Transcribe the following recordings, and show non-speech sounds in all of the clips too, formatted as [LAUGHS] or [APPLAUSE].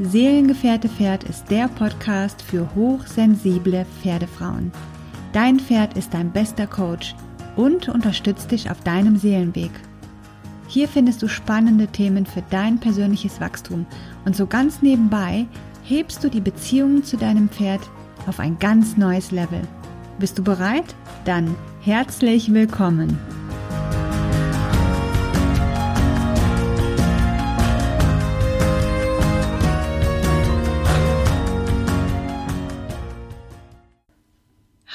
Seelengefährte Pferd ist der Podcast für hochsensible Pferdefrauen. Dein Pferd ist dein bester Coach und unterstützt dich auf deinem Seelenweg. Hier findest du spannende Themen für dein persönliches Wachstum und so ganz nebenbei hebst du die Beziehungen zu deinem Pferd auf ein ganz neues Level. Bist du bereit? Dann herzlich willkommen!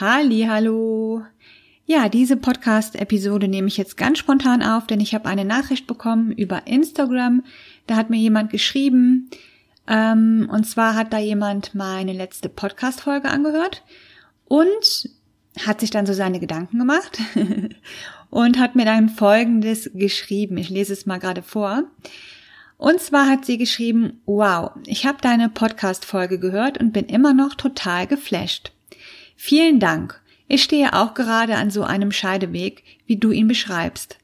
Halli, hallo. Ja, diese Podcast-Episode nehme ich jetzt ganz spontan auf, denn ich habe eine Nachricht bekommen über Instagram. Da hat mir jemand geschrieben, ähm, und zwar hat da jemand meine letzte Podcast-Folge angehört und hat sich dann so seine Gedanken gemacht [LAUGHS] und hat mir dann Folgendes geschrieben. Ich lese es mal gerade vor. Und zwar hat sie geschrieben, wow, ich habe deine Podcast-Folge gehört und bin immer noch total geflasht. Vielen Dank. Ich stehe auch gerade an so einem Scheideweg, wie du ihn beschreibst.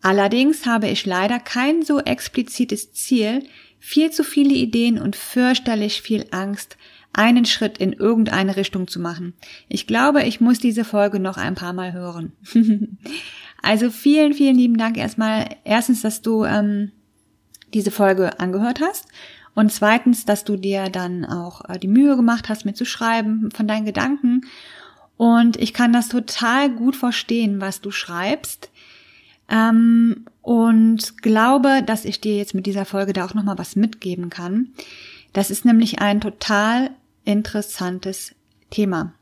Allerdings habe ich leider kein so explizites Ziel, viel zu viele Ideen und fürchterlich viel Angst, einen Schritt in irgendeine Richtung zu machen. Ich glaube, ich muss diese Folge noch ein paar Mal hören. [LAUGHS] also vielen, vielen lieben Dank erstmal. Erstens, dass du ähm, diese Folge angehört hast und zweitens, dass du dir dann auch äh, die Mühe gemacht hast, mir zu schreiben von deinen Gedanken. Und ich kann das total gut verstehen, was du schreibst. Ähm, und glaube, dass ich dir jetzt mit dieser Folge da auch nochmal was mitgeben kann. Das ist nämlich ein total interessantes Thema.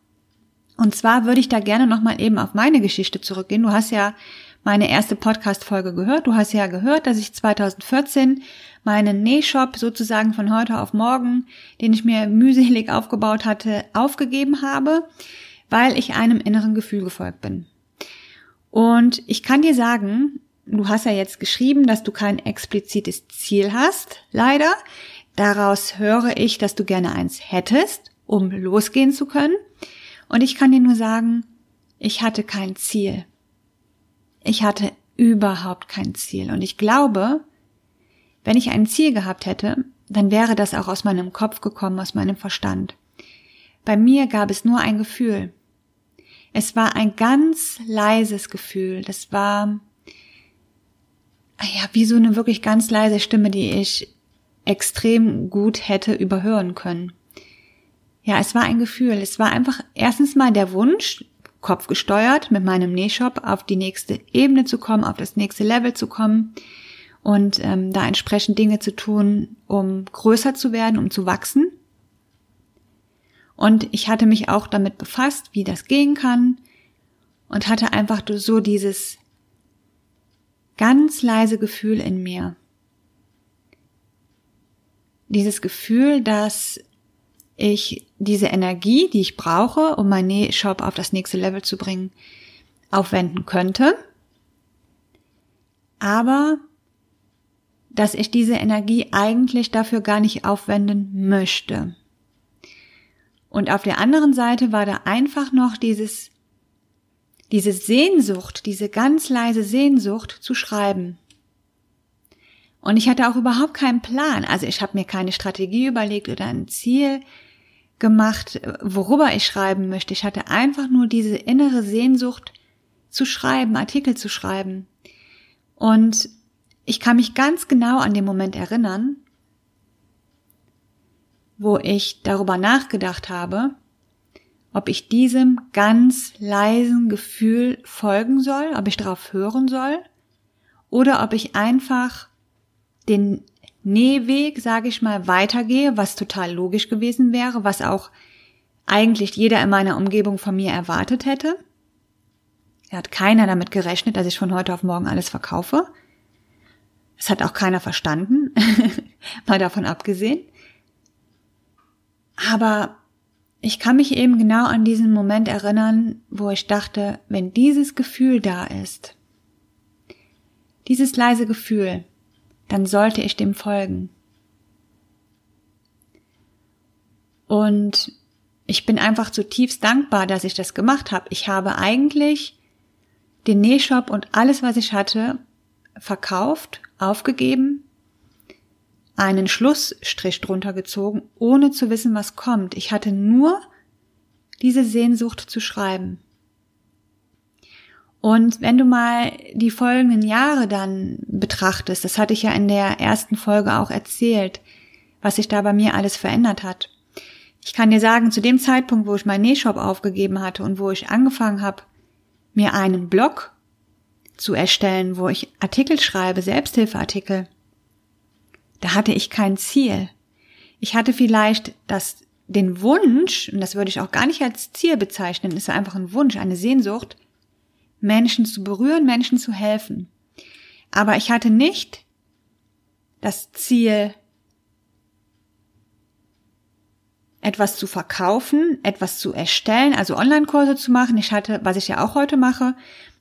Und zwar würde ich da gerne nochmal eben auf meine Geschichte zurückgehen. Du hast ja meine erste Podcast-Folge gehört. Du hast ja gehört, dass ich 2014 meinen Nähshop sozusagen von heute auf morgen, den ich mir mühselig aufgebaut hatte, aufgegeben habe, weil ich einem inneren Gefühl gefolgt bin. Und ich kann dir sagen, du hast ja jetzt geschrieben, dass du kein explizites Ziel hast, leider. Daraus höre ich, dass du gerne eins hättest, um losgehen zu können. Und ich kann dir nur sagen, ich hatte kein Ziel. Ich hatte überhaupt kein Ziel. Und ich glaube, wenn ich ein Ziel gehabt hätte, dann wäre das auch aus meinem Kopf gekommen, aus meinem Verstand. Bei mir gab es nur ein Gefühl. Es war ein ganz leises Gefühl. Das war, ja, wie so eine wirklich ganz leise Stimme, die ich extrem gut hätte überhören können. Ja, es war ein Gefühl. Es war einfach erstens mal der Wunsch, Kopf gesteuert, mit meinem Nähshop auf die nächste Ebene zu kommen, auf das nächste Level zu kommen und ähm, da entsprechend Dinge zu tun, um größer zu werden, um zu wachsen. Und ich hatte mich auch damit befasst, wie das gehen kann und hatte einfach so dieses ganz leise Gefühl in mir. Dieses Gefühl, dass ich diese Energie, die ich brauche, um meinen Shop auf das nächste Level zu bringen, aufwenden könnte. Aber dass ich diese Energie eigentlich dafür gar nicht aufwenden möchte. Und auf der anderen Seite war da einfach noch dieses, diese Sehnsucht, diese ganz leise Sehnsucht zu schreiben. Und ich hatte auch überhaupt keinen Plan. Also ich habe mir keine Strategie überlegt oder ein Ziel gemacht, worüber ich schreiben möchte. Ich hatte einfach nur diese innere Sehnsucht zu schreiben, Artikel zu schreiben. Und ich kann mich ganz genau an den Moment erinnern, wo ich darüber nachgedacht habe, ob ich diesem ganz leisen Gefühl folgen soll, ob ich darauf hören soll, oder ob ich einfach den Nähweg, sage ich mal, weitergehe, was total logisch gewesen wäre, was auch eigentlich jeder in meiner Umgebung von mir erwartet hätte. Er hat keiner damit gerechnet, dass ich von heute auf morgen alles verkaufe. Es hat auch keiner verstanden, [LAUGHS] mal davon abgesehen. Aber ich kann mich eben genau an diesen Moment erinnern, wo ich dachte, wenn dieses Gefühl da ist, dieses leise Gefühl, dann sollte ich dem folgen. Und ich bin einfach zutiefst dankbar, dass ich das gemacht habe. Ich habe eigentlich den Nähshop und alles, was ich hatte, verkauft aufgegeben, einen Schlussstrich drunter gezogen, ohne zu wissen, was kommt. Ich hatte nur diese Sehnsucht zu schreiben. Und wenn du mal die folgenden Jahre dann betrachtest, das hatte ich ja in der ersten Folge auch erzählt, was sich da bei mir alles verändert hat. Ich kann dir sagen, zu dem Zeitpunkt, wo ich meinen Nähshop aufgegeben hatte und wo ich angefangen habe, mir einen Blog zu erstellen, wo ich Artikel schreibe, Selbsthilfeartikel, da hatte ich kein Ziel. Ich hatte vielleicht das, den Wunsch, und das würde ich auch gar nicht als Ziel bezeichnen, ist einfach ein Wunsch, eine Sehnsucht, Menschen zu berühren, Menschen zu helfen. Aber ich hatte nicht das Ziel, etwas zu verkaufen, etwas zu erstellen, also Online-Kurse zu machen. Ich hatte, was ich ja auch heute mache,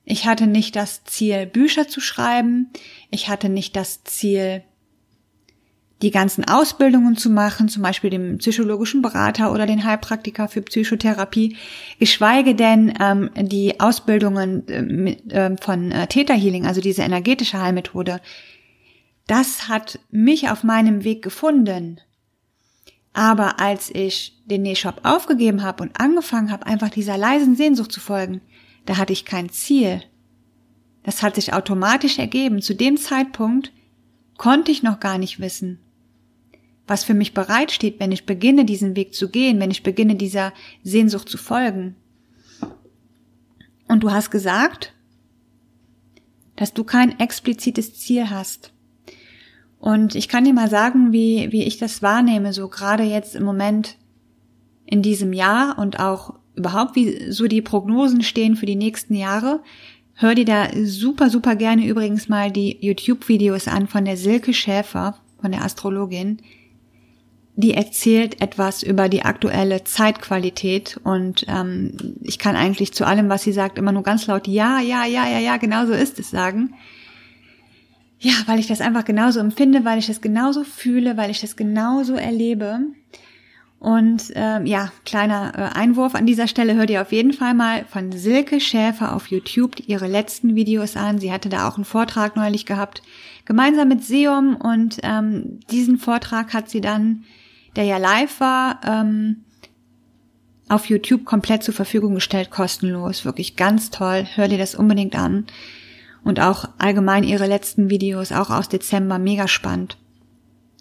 ich hatte nicht das Ziel, Bücher zu schreiben. Ich hatte nicht das Ziel, die ganzen Ausbildungen zu machen, zum Beispiel den psychologischen Berater oder den Heilpraktiker für Psychotherapie, geschweige denn ähm, die Ausbildungen äh, mit, äh, von äh, Theta Healing, also diese energetische Heilmethode. Das hat mich auf meinem Weg gefunden. Aber als ich den Nähshop aufgegeben habe und angefangen habe, einfach dieser leisen Sehnsucht zu folgen, da hatte ich kein Ziel. Das hat sich automatisch ergeben. Zu dem Zeitpunkt konnte ich noch gar nicht wissen, was für mich bereitsteht, wenn ich beginne, diesen Weg zu gehen, wenn ich beginne, dieser Sehnsucht zu folgen. Und du hast gesagt, dass du kein explizites Ziel hast. Und ich kann dir mal sagen, wie, wie ich das wahrnehme, so gerade jetzt im Moment in diesem Jahr und auch überhaupt, wie so die Prognosen stehen für die nächsten Jahre. Hör dir da super, super gerne übrigens mal die YouTube-Videos an von der Silke Schäfer, von der Astrologin die erzählt etwas über die aktuelle Zeitqualität und ähm, ich kann eigentlich zu allem, was sie sagt, immer nur ganz laut ja, ja, ja, ja, ja, genau so ist es sagen. Ja, weil ich das einfach genauso empfinde, weil ich das genauso fühle, weil ich das genauso erlebe. Und ähm, ja, kleiner äh, Einwurf an dieser Stelle, hört ihr auf jeden Fall mal von Silke Schäfer auf YouTube ihre letzten Videos an. Sie hatte da auch einen Vortrag neulich gehabt, gemeinsam mit Seum und ähm, diesen Vortrag hat sie dann der ja live war, ähm, auf YouTube komplett zur Verfügung gestellt, kostenlos. Wirklich ganz toll. Hör dir das unbedingt an. Und auch allgemein ihre letzten Videos, auch aus Dezember, mega spannend.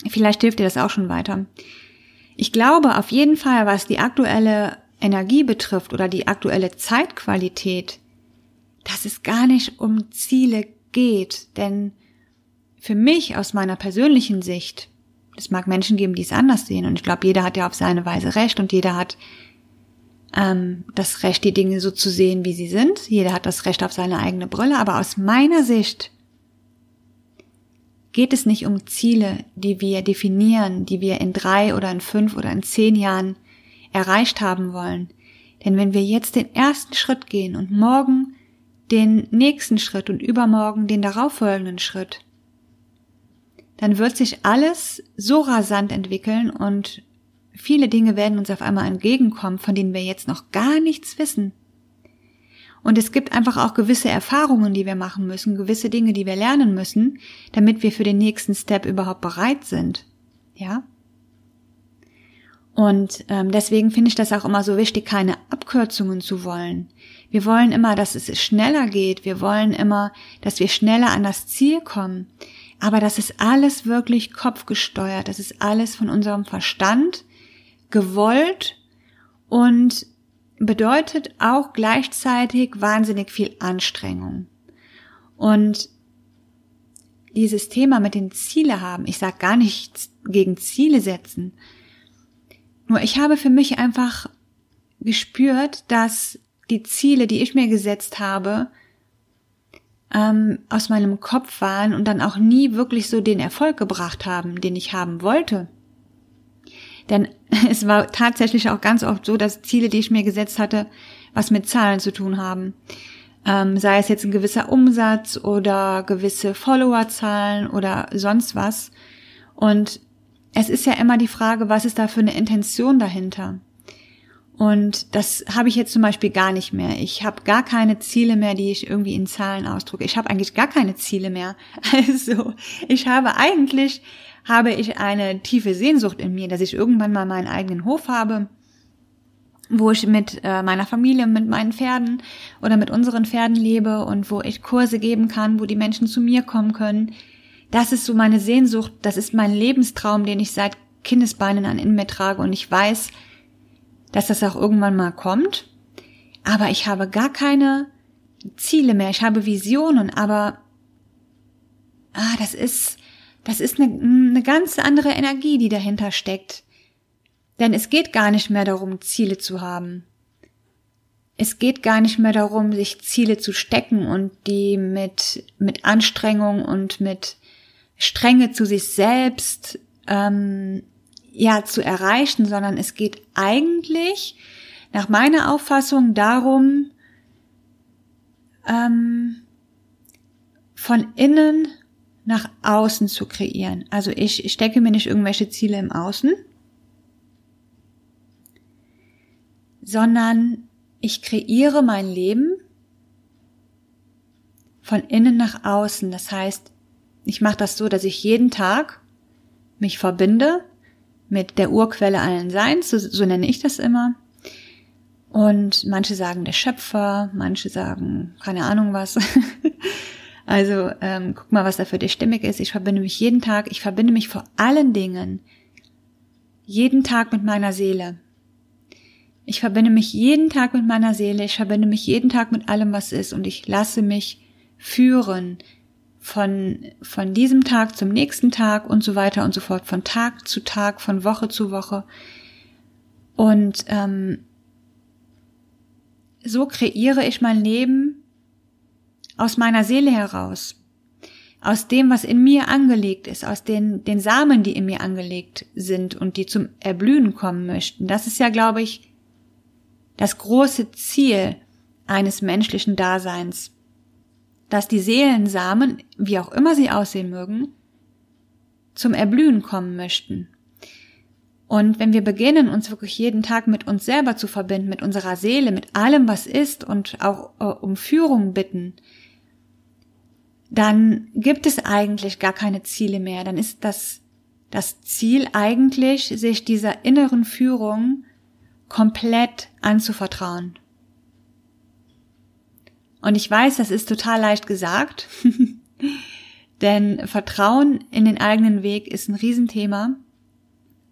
Vielleicht hilft dir das auch schon weiter. Ich glaube auf jeden Fall, was die aktuelle Energie betrifft oder die aktuelle Zeitqualität, dass es gar nicht um Ziele geht. Denn für mich aus meiner persönlichen Sicht es mag Menschen geben, die es anders sehen. Und ich glaube, jeder hat ja auf seine Weise Recht und jeder hat ähm, das Recht, die Dinge so zu sehen, wie sie sind. Jeder hat das Recht auf seine eigene Brille. Aber aus meiner Sicht geht es nicht um Ziele, die wir definieren, die wir in drei oder in fünf oder in zehn Jahren erreicht haben wollen. Denn wenn wir jetzt den ersten Schritt gehen und morgen den nächsten Schritt und übermorgen den darauffolgenden Schritt, dann wird sich alles so rasant entwickeln und viele Dinge werden uns auf einmal entgegenkommen, von denen wir jetzt noch gar nichts wissen. Und es gibt einfach auch gewisse Erfahrungen, die wir machen müssen, gewisse Dinge, die wir lernen müssen, damit wir für den nächsten Step überhaupt bereit sind. Ja? Und ähm, deswegen finde ich das auch immer so wichtig, keine Abkürzungen zu wollen. Wir wollen immer, dass es schneller geht. Wir wollen immer, dass wir schneller an das Ziel kommen. Aber das ist alles wirklich kopfgesteuert. Das ist alles von unserem Verstand gewollt und bedeutet auch gleichzeitig wahnsinnig viel Anstrengung. Und dieses Thema mit den Ziele haben, ich sage gar nichts gegen Ziele setzen. Nur ich habe für mich einfach gespürt, dass die Ziele, die ich mir gesetzt habe, ähm, aus meinem Kopf waren und dann auch nie wirklich so den Erfolg gebracht haben, den ich haben wollte. Denn [LAUGHS] es war tatsächlich auch ganz oft so, dass Ziele, die ich mir gesetzt hatte, was mit Zahlen zu tun haben. Ähm, sei es jetzt ein gewisser Umsatz oder gewisse Followerzahlen oder sonst was. Und es ist ja immer die Frage, was ist da für eine Intention dahinter? Und das habe ich jetzt zum Beispiel gar nicht mehr. Ich habe gar keine Ziele mehr, die ich irgendwie in Zahlen ausdrücke. Ich habe eigentlich gar keine Ziele mehr. [LAUGHS] Also ich habe eigentlich habe ich eine tiefe Sehnsucht in mir, dass ich irgendwann mal meinen eigenen Hof habe, wo ich mit äh, meiner Familie, mit meinen Pferden oder mit unseren Pferden lebe und wo ich Kurse geben kann, wo die Menschen zu mir kommen können. Das ist so meine Sehnsucht, das ist mein Lebenstraum, den ich seit Kindesbeinen an in mir trage und ich weiß, dass das auch irgendwann mal kommt. Aber ich habe gar keine Ziele mehr. Ich habe Visionen, aber ah, das ist, das ist eine, eine ganz andere Energie, die dahinter steckt. Denn es geht gar nicht mehr darum, Ziele zu haben. Es geht gar nicht mehr darum, sich Ziele zu stecken und die mit, mit Anstrengung und mit Strenge zu sich selbst ähm, ja zu erreichen, sondern es geht eigentlich nach meiner Auffassung darum, ähm, von innen nach außen zu kreieren. Also ich stecke mir nicht irgendwelche Ziele im Außen, sondern ich kreiere mein Leben von innen nach außen. Das heißt, ich mache das so, dass ich jeden Tag mich verbinde mit der Urquelle allen Seins, so, so nenne ich das immer. Und manche sagen der Schöpfer, manche sagen keine Ahnung was. [LAUGHS] also ähm, guck mal, was da für dich stimmig ist. Ich verbinde mich jeden Tag, ich verbinde mich vor allen Dingen jeden Tag mit meiner Seele. Ich verbinde mich jeden Tag mit meiner Seele, ich verbinde mich jeden Tag mit allem, was ist und ich lasse mich führen von, von diesem Tag zum nächsten Tag und so weiter und so fort, von Tag zu Tag, von Woche zu Woche. Und ähm, so kreiere ich mein Leben aus meiner Seele heraus, aus dem, was in mir angelegt ist, aus den, den Samen, die in mir angelegt sind und die zum Erblühen kommen möchten. Das ist ja, glaube ich, das große Ziel eines menschlichen Daseins dass die Seelensamen, wie auch immer sie aussehen mögen, zum Erblühen kommen möchten. Und wenn wir beginnen, uns wirklich jeden Tag mit uns selber zu verbinden, mit unserer Seele, mit allem, was ist und auch äh, um Führung bitten, dann gibt es eigentlich gar keine Ziele mehr. Dann ist das, das Ziel eigentlich, sich dieser inneren Führung komplett anzuvertrauen. Und ich weiß, das ist total leicht gesagt, [LAUGHS] denn Vertrauen in den eigenen Weg ist ein Riesenthema.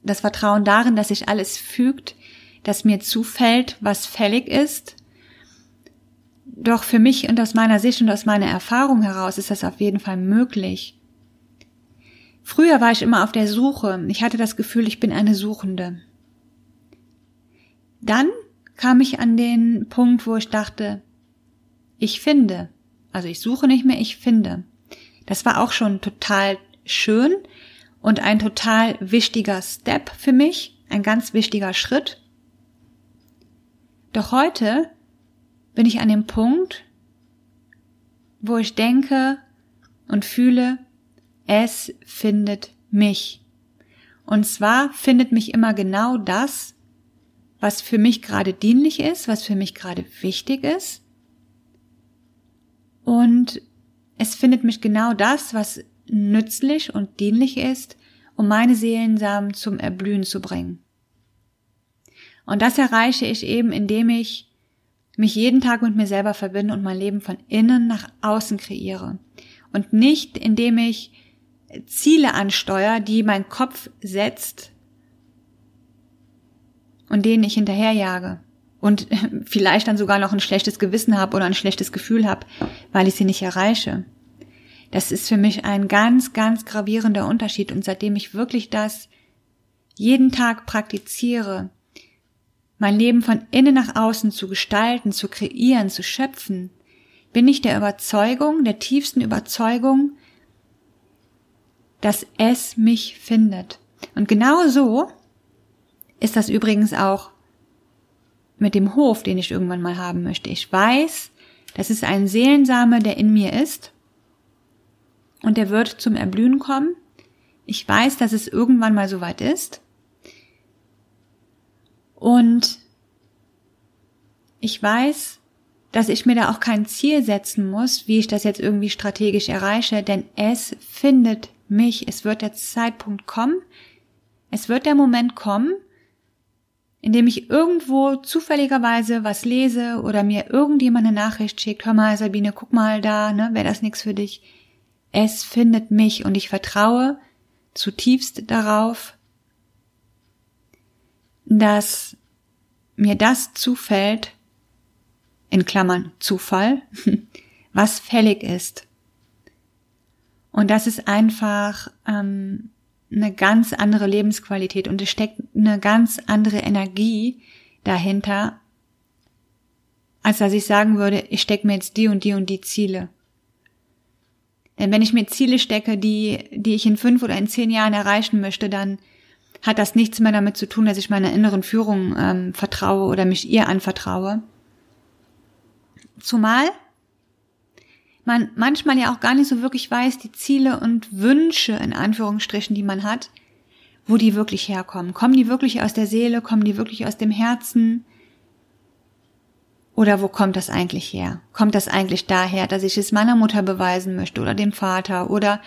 Das Vertrauen darin, dass sich alles fügt, dass mir zufällt, was fällig ist. Doch für mich und aus meiner Sicht und aus meiner Erfahrung heraus ist das auf jeden Fall möglich. Früher war ich immer auf der Suche. Ich hatte das Gefühl, ich bin eine Suchende. Dann kam ich an den Punkt, wo ich dachte, ich finde. Also ich suche nicht mehr, ich finde. Das war auch schon total schön und ein total wichtiger Step für mich, ein ganz wichtiger Schritt. Doch heute bin ich an dem Punkt, wo ich denke und fühle, es findet mich. Und zwar findet mich immer genau das, was für mich gerade dienlich ist, was für mich gerade wichtig ist und es findet mich genau das, was nützlich und dienlich ist, um meine Seelensamen zum Erblühen zu bringen. Und das erreiche ich eben, indem ich mich jeden Tag mit mir selber verbinde und mein Leben von innen nach außen kreiere. Und nicht, indem ich Ziele ansteuere, die mein Kopf setzt und denen ich hinterherjage und [LAUGHS] vielleicht dann sogar noch ein schlechtes Gewissen habe oder ein schlechtes Gefühl habe, weil ich sie nicht erreiche. Das ist für mich ein ganz, ganz gravierender Unterschied und seitdem ich wirklich das jeden Tag praktiziere, mein Leben von innen nach außen zu gestalten, zu kreieren, zu schöpfen, bin ich der Überzeugung, der tiefsten Überzeugung, dass es mich findet. Und genau so ist das übrigens auch mit dem Hof, den ich irgendwann mal haben möchte. Ich weiß, das ist ein Seelensame, der in mir ist und der wird zum Erblühen kommen. Ich weiß, dass es irgendwann mal soweit ist. Und ich weiß, dass ich mir da auch kein Ziel setzen muss, wie ich das jetzt irgendwie strategisch erreiche, denn es findet mich. Es wird der Zeitpunkt kommen. Es wird der Moment kommen, in dem ich irgendwo zufälligerweise was lese oder mir irgendjemand eine Nachricht schickt. Hör mal, Sabine, guck mal da, ne, wäre das nichts für dich. Es findet mich und ich vertraue zutiefst darauf, dass mir das zufällt, in Klammern Zufall, [LAUGHS] was fällig ist. Und das ist einfach ähm, eine ganz andere Lebensqualität und es steckt eine ganz andere Energie dahinter, als dass ich sagen würde, ich stecke mir jetzt die und die und die Ziele. Denn wenn ich mir Ziele stecke, die, die ich in fünf oder in zehn Jahren erreichen möchte, dann hat das nichts mehr damit zu tun, dass ich meiner inneren Führung ähm, vertraue oder mich ihr anvertraue. Zumal man manchmal ja auch gar nicht so wirklich weiß, die Ziele und Wünsche in Anführungsstrichen, die man hat, wo die wirklich herkommen. Kommen die wirklich aus der Seele? Kommen die wirklich aus dem Herzen? Oder wo kommt das eigentlich her? Kommt das eigentlich daher, dass ich es meiner Mutter beweisen möchte oder dem Vater oder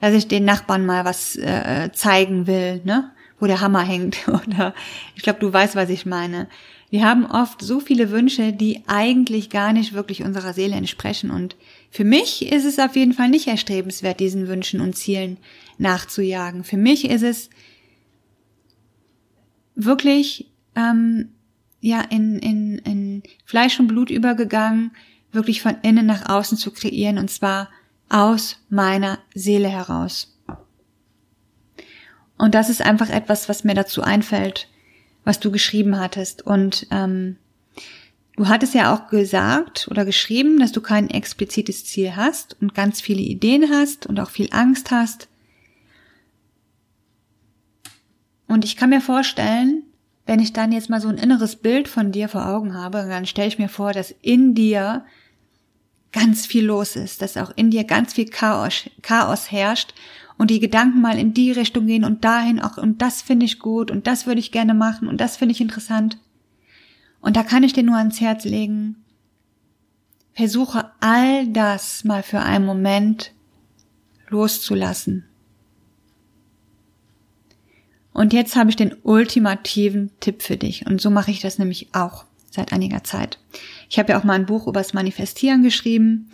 dass ich den Nachbarn mal was äh, zeigen will, ne? wo der Hammer hängt [LAUGHS] oder ich glaube, du weißt, was ich meine. Wir haben oft so viele Wünsche, die eigentlich gar nicht wirklich unserer Seele entsprechen und für mich ist es auf jeden Fall nicht erstrebenswert, diesen Wünschen und Zielen nachzujagen. Für mich ist es wirklich ähm, ja in, in, in Fleisch und Blut übergegangen, wirklich von innen nach außen zu kreieren und zwar aus meiner Seele heraus. Und das ist einfach etwas, was mir dazu einfällt, was du geschrieben hattest. Und ähm, du hattest ja auch gesagt oder geschrieben, dass du kein explizites Ziel hast und ganz viele Ideen hast und auch viel Angst hast. Und ich kann mir vorstellen, wenn ich dann jetzt mal so ein inneres Bild von dir vor Augen habe, dann stelle ich mir vor, dass in dir ganz viel los ist, dass auch in dir ganz viel Chaos, Chaos herrscht und die Gedanken mal in die Richtung gehen und dahin auch und das finde ich gut und das würde ich gerne machen und das finde ich interessant. Und da kann ich dir nur ans Herz legen, versuche all das mal für einen Moment loszulassen. Und jetzt habe ich den ultimativen Tipp für dich. Und so mache ich das nämlich auch seit einiger Zeit. Ich habe ja auch mal ein Buch über das Manifestieren geschrieben.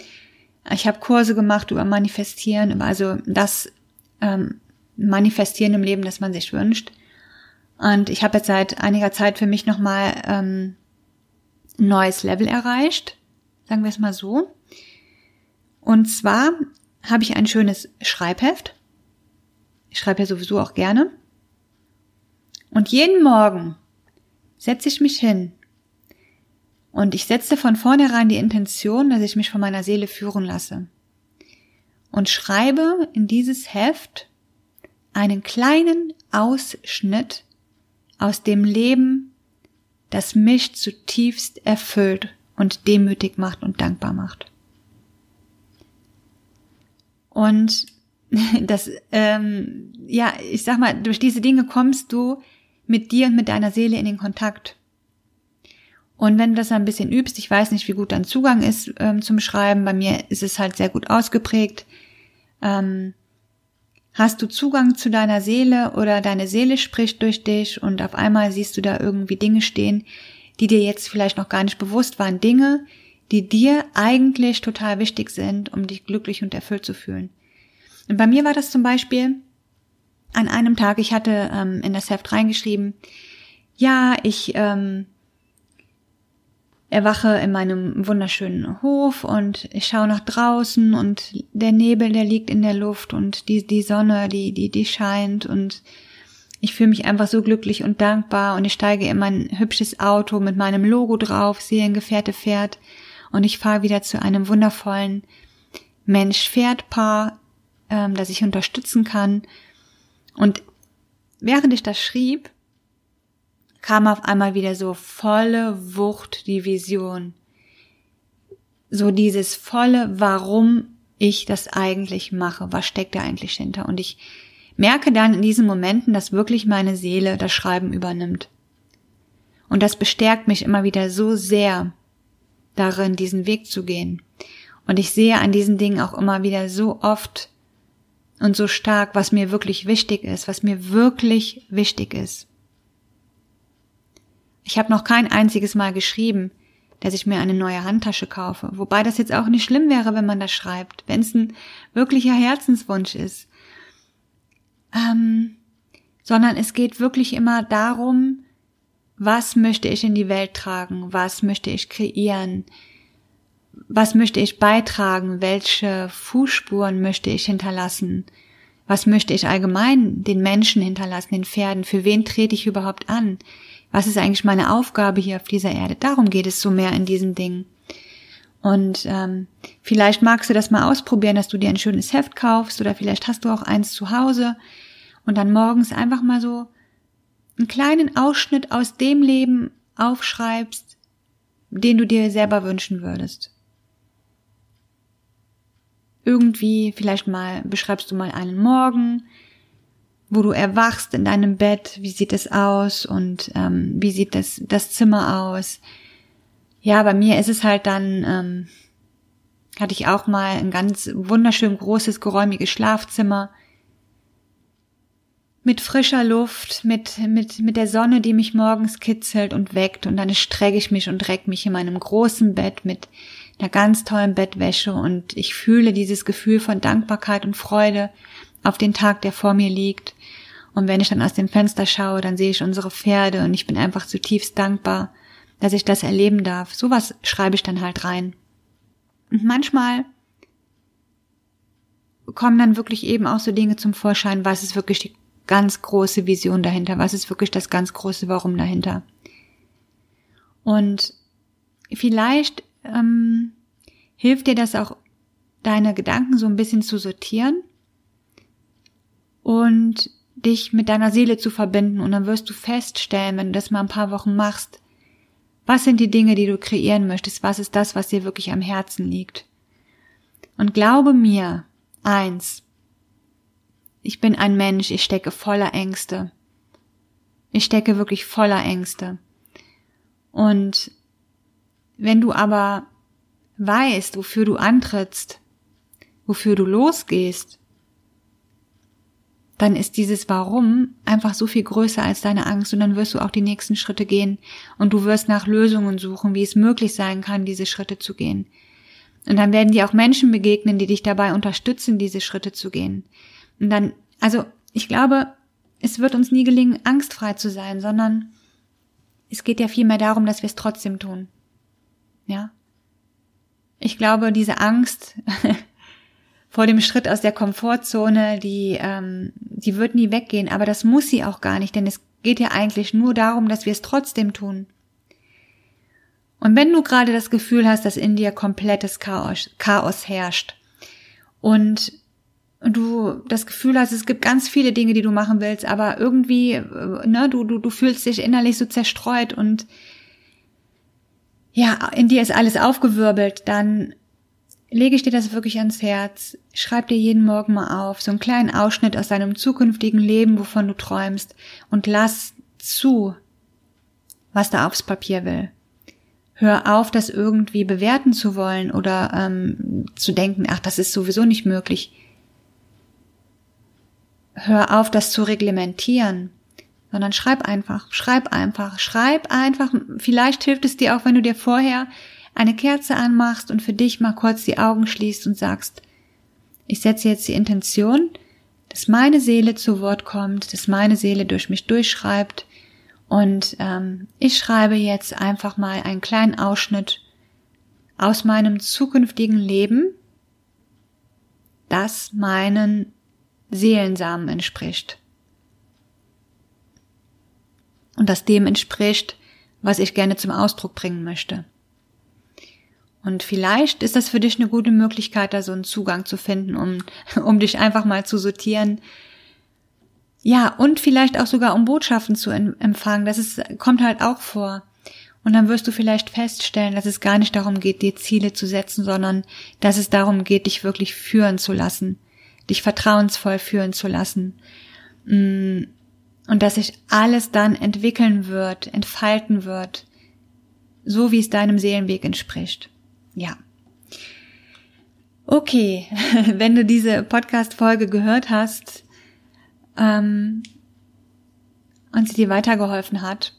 Ich habe Kurse gemacht über Manifestieren, also das ähm, manifestieren im Leben, das man sich wünscht. Und ich habe jetzt seit einiger Zeit für mich nochmal ähm, ein neues Level erreicht, sagen wir es mal so. Und zwar habe ich ein schönes Schreibheft. Ich schreibe ja sowieso auch gerne. Und jeden Morgen setze ich mich hin und ich setze von vornherein die Intention, dass ich mich von meiner Seele führen lasse und schreibe in dieses Heft einen kleinen Ausschnitt aus dem Leben, das mich zutiefst erfüllt und demütig macht und dankbar macht. Und [LAUGHS] das, ähm, ja, ich sag mal, durch diese Dinge kommst du mit dir und mit deiner Seele in den Kontakt. Und wenn du das ein bisschen übst, ich weiß nicht, wie gut dein Zugang ist ähm, zum Schreiben, bei mir ist es halt sehr gut ausgeprägt ähm, hast du Zugang zu deiner Seele oder deine Seele spricht durch dich und auf einmal siehst du da irgendwie Dinge stehen, die dir jetzt vielleicht noch gar nicht bewusst waren, Dinge, die dir eigentlich total wichtig sind, um dich glücklich und erfüllt zu fühlen. Und bei mir war das zum Beispiel an einem Tag, ich hatte ähm, in das Heft reingeschrieben, ja, ich ähm, erwache in meinem wunderschönen Hof und ich schaue nach draußen und der Nebel, der liegt in der Luft und die, die Sonne, die, die, die scheint und ich fühle mich einfach so glücklich und dankbar und ich steige in mein hübsches Auto mit meinem Logo drauf, sehe ein Gefährte fährt und ich fahre wieder zu einem wundervollen Mensch-Pferd-Paar, ähm, das ich unterstützen kann. Und während ich das schrieb, kam auf einmal wieder so volle Wucht die Vision. So dieses volle, warum ich das eigentlich mache, was steckt da eigentlich hinter. Und ich merke dann in diesen Momenten, dass wirklich meine Seele das Schreiben übernimmt. Und das bestärkt mich immer wieder so sehr darin, diesen Weg zu gehen. Und ich sehe an diesen Dingen auch immer wieder so oft und so stark, was mir wirklich wichtig ist, was mir wirklich wichtig ist. Ich habe noch kein einziges Mal geschrieben, dass ich mir eine neue Handtasche kaufe, wobei das jetzt auch nicht schlimm wäre, wenn man das schreibt, wenn es ein wirklicher Herzenswunsch ist. Ähm, sondern es geht wirklich immer darum, was möchte ich in die Welt tragen, was möchte ich kreieren, was möchte ich beitragen, welche Fußspuren möchte ich hinterlassen, was möchte ich allgemein den Menschen hinterlassen, den Pferden, für wen trete ich überhaupt an, was ist eigentlich meine Aufgabe hier auf dieser Erde. Darum geht es so mehr in diesen Dingen. Und ähm, vielleicht magst du das mal ausprobieren, dass du dir ein schönes Heft kaufst oder vielleicht hast du auch eins zu Hause und dann morgens einfach mal so einen kleinen Ausschnitt aus dem Leben aufschreibst, den du dir selber wünschen würdest. Irgendwie, vielleicht mal beschreibst du mal einen Morgen, wo du erwachst in deinem Bett, wie sieht es aus und ähm, wie sieht das, das Zimmer aus. Ja, bei mir ist es halt dann, ähm, hatte ich auch mal ein ganz wunderschön großes, geräumiges Schlafzimmer mit frischer Luft, mit, mit, mit der Sonne, die mich morgens kitzelt und weckt. Und dann strecke ich mich und reck mich in meinem großen Bett mit einer ganz tollen Bettwäsche. Und ich fühle dieses Gefühl von Dankbarkeit und Freude auf den Tag, der vor mir liegt. Und wenn ich dann aus dem Fenster schaue, dann sehe ich unsere Pferde und ich bin einfach zutiefst dankbar, dass ich das erleben darf. Sowas schreibe ich dann halt rein. Und manchmal kommen dann wirklich eben auch so Dinge zum Vorschein, was ist wirklich die ganz große Vision dahinter, was ist wirklich das ganz große Warum dahinter. Und vielleicht ähm, hilft dir das auch, deine Gedanken so ein bisschen zu sortieren und dich mit deiner Seele zu verbinden. Und dann wirst du feststellen, wenn du das mal ein paar Wochen machst, was sind die Dinge, die du kreieren möchtest? Was ist das, was dir wirklich am Herzen liegt? Und glaube mir, eins, ich bin ein Mensch, ich stecke voller Ängste. Ich stecke wirklich voller Ängste. Und wenn du aber weißt, wofür du antrittst, wofür du losgehst, dann ist dieses Warum einfach so viel größer als deine Angst und dann wirst du auch die nächsten Schritte gehen und du wirst nach Lösungen suchen, wie es möglich sein kann, diese Schritte zu gehen. Und dann werden dir auch Menschen begegnen, die dich dabei unterstützen, diese Schritte zu gehen. Und dann, also ich glaube, es wird uns nie gelingen, angstfrei zu sein, sondern es geht ja vielmehr darum, dass wir es trotzdem tun. Ja. Ich glaube, diese Angst [LAUGHS] vor dem Schritt aus der Komfortzone, die, ähm, die wird nie weggehen, aber das muss sie auch gar nicht, denn es geht ja eigentlich nur darum, dass wir es trotzdem tun. Und wenn du gerade das Gefühl hast, dass in dir komplettes Chaos, Chaos herrscht und du das Gefühl hast, es gibt ganz viele Dinge, die du machen willst, aber irgendwie, äh, ne, du, du, du fühlst dich innerlich so zerstreut und ja, in dir ist alles aufgewirbelt, dann lege ich dir das wirklich ans Herz. Schreib dir jeden Morgen mal auf, so einen kleinen Ausschnitt aus deinem zukünftigen Leben, wovon du träumst, und lass zu, was da aufs Papier will. Hör auf, das irgendwie bewerten zu wollen oder ähm, zu denken, ach, das ist sowieso nicht möglich. Hör auf, das zu reglementieren sondern schreib einfach, schreib einfach, schreib einfach. Vielleicht hilft es dir auch, wenn du dir vorher eine Kerze anmachst und für dich mal kurz die Augen schließt und sagst, ich setze jetzt die Intention, dass meine Seele zu Wort kommt, dass meine Seele durch mich durchschreibt und ähm, ich schreibe jetzt einfach mal einen kleinen Ausschnitt aus meinem zukünftigen Leben, das meinen Seelensamen entspricht und das dem entspricht, was ich gerne zum Ausdruck bringen möchte. Und vielleicht ist das für dich eine gute Möglichkeit, da so einen Zugang zu finden, um, [LAUGHS] um dich einfach mal zu sortieren. Ja, und vielleicht auch sogar um Botschaften zu empfangen. Das ist, kommt halt auch vor. Und dann wirst du vielleicht feststellen, dass es gar nicht darum geht, dir Ziele zu setzen, sondern dass es darum geht, dich wirklich führen zu lassen, dich vertrauensvoll führen zu lassen. Mm, und dass sich alles dann entwickeln wird, entfalten wird, so wie es deinem Seelenweg entspricht. Ja. Okay, [LAUGHS] wenn du diese Podcast-Folge gehört hast ähm, und sie dir weitergeholfen hat,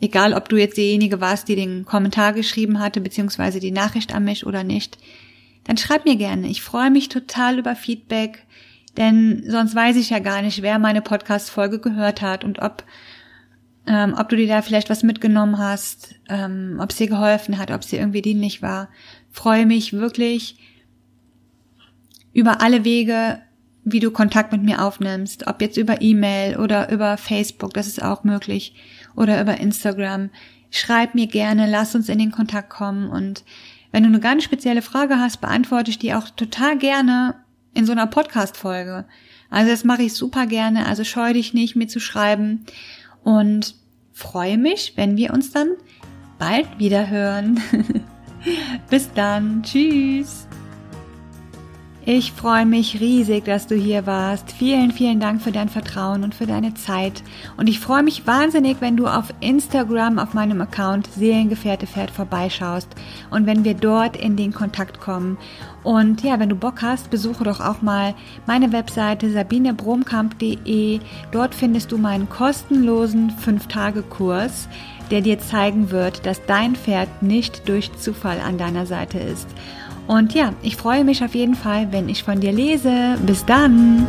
egal ob du jetzt diejenige warst, die den Kommentar geschrieben hatte, beziehungsweise die Nachricht an mich oder nicht, dann schreib mir gerne. Ich freue mich total über Feedback, denn sonst weiß ich ja gar nicht, wer meine Podcast-Folge gehört hat und ob, ähm, ob du dir da vielleicht was mitgenommen hast, ähm, ob es dir geholfen hat, ob es dir irgendwie dienlich war. Freue mich wirklich über alle Wege, wie du Kontakt mit mir aufnimmst, ob jetzt über E-Mail oder über Facebook, das ist auch möglich, oder über Instagram. Schreib mir gerne, lass uns in den Kontakt kommen und wenn du eine ganz spezielle Frage hast, beantworte ich die auch total gerne in so einer Podcast-Folge. Also das mache ich super gerne, also scheu dich nicht, mir zu schreiben und freue mich, wenn wir uns dann bald wieder hören. [LAUGHS] Bis dann, tschüss. Ich freue mich riesig, dass du hier warst. Vielen, vielen Dank für dein Vertrauen und für deine Zeit. Und ich freue mich wahnsinnig, wenn du auf Instagram auf meinem Account Seelengefährte Pferd vorbeischaust und wenn wir dort in den Kontakt kommen. Und ja, wenn du Bock hast, besuche doch auch mal meine Webseite sabinebromkamp.de. Dort findest du meinen kostenlosen 5-Tage-Kurs, der dir zeigen wird, dass dein Pferd nicht durch Zufall an deiner Seite ist. Und ja, ich freue mich auf jeden Fall, wenn ich von dir lese. Bis dann!